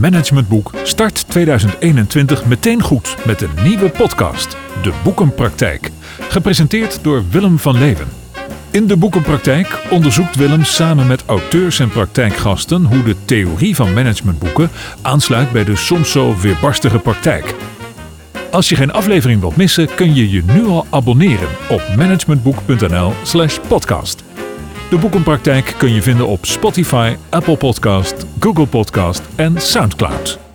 Managementboek start 2021 meteen goed met een nieuwe podcast, De Boekenpraktijk. Gepresenteerd door Willem van Leeuwen. In de boekenpraktijk onderzoekt Willem samen met auteurs en praktijkgasten hoe de theorie van managementboeken aansluit bij de soms zo weerbarstige praktijk. Als je geen aflevering wilt missen, kun je je nu al abonneren op managementboek.nl/slash podcast. De boekenpraktijk kun je vinden op Spotify, Apple Podcast, Google Podcast en Soundcloud.